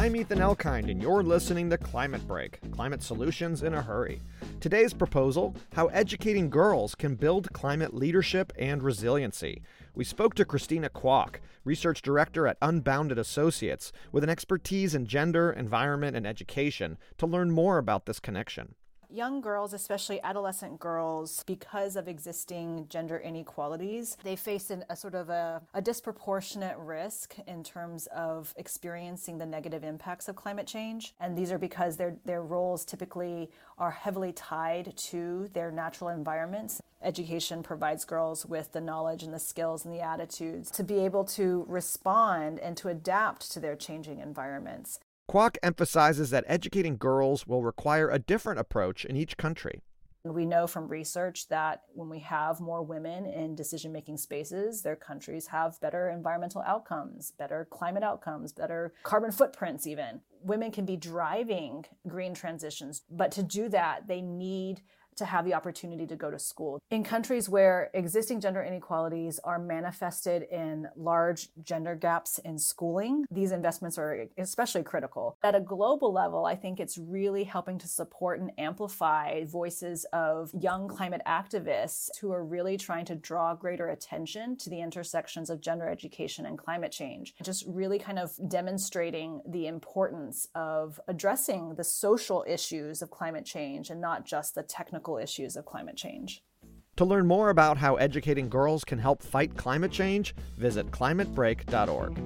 I'm Ethan Elkind, and you're listening to Climate Break Climate Solutions in a Hurry. Today's proposal How Educating Girls Can Build Climate Leadership and Resiliency. We spoke to Christina Kwauk, Research Director at Unbounded Associates, with an expertise in gender, environment, and education, to learn more about this connection young girls, especially adolescent girls, because of existing gender inequalities, they face an, a sort of a, a disproportionate risk in terms of experiencing the negative impacts of climate change. And these are because their, their roles typically are heavily tied to their natural environments. Education provides girls with the knowledge and the skills and the attitudes to be able to respond and to adapt to their changing environments. Kwauk emphasizes that educating girls will require a different approach in each country. We know from research that when we have more women in decision making spaces, their countries have better environmental outcomes, better climate outcomes, better carbon footprints, even. Women can be driving green transitions, but to do that, they need to have the opportunity to go to school. In countries where existing gender inequalities are manifested in large gender gaps in schooling, these investments are especially critical. At a global level, I think it's really helping to support and amplify voices of young climate activists who are really trying to draw greater attention to the intersections of gender education and climate change. Just really kind of demonstrating the importance of addressing the social issues of climate change and not just the technical issues of climate change. To learn more about how educating girls can help fight climate change, visit climatebreak.org.